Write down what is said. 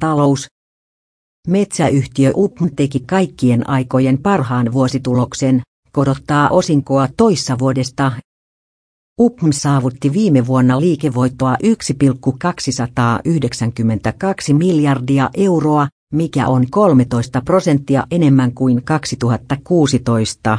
Talous. Metsäyhtiö UPM teki kaikkien aikojen parhaan vuosituloksen, korottaa osinkoa toissa vuodesta. UPM saavutti viime vuonna liikevoittoa 1,292 miljardia euroa, mikä on 13 prosenttia enemmän kuin 2016.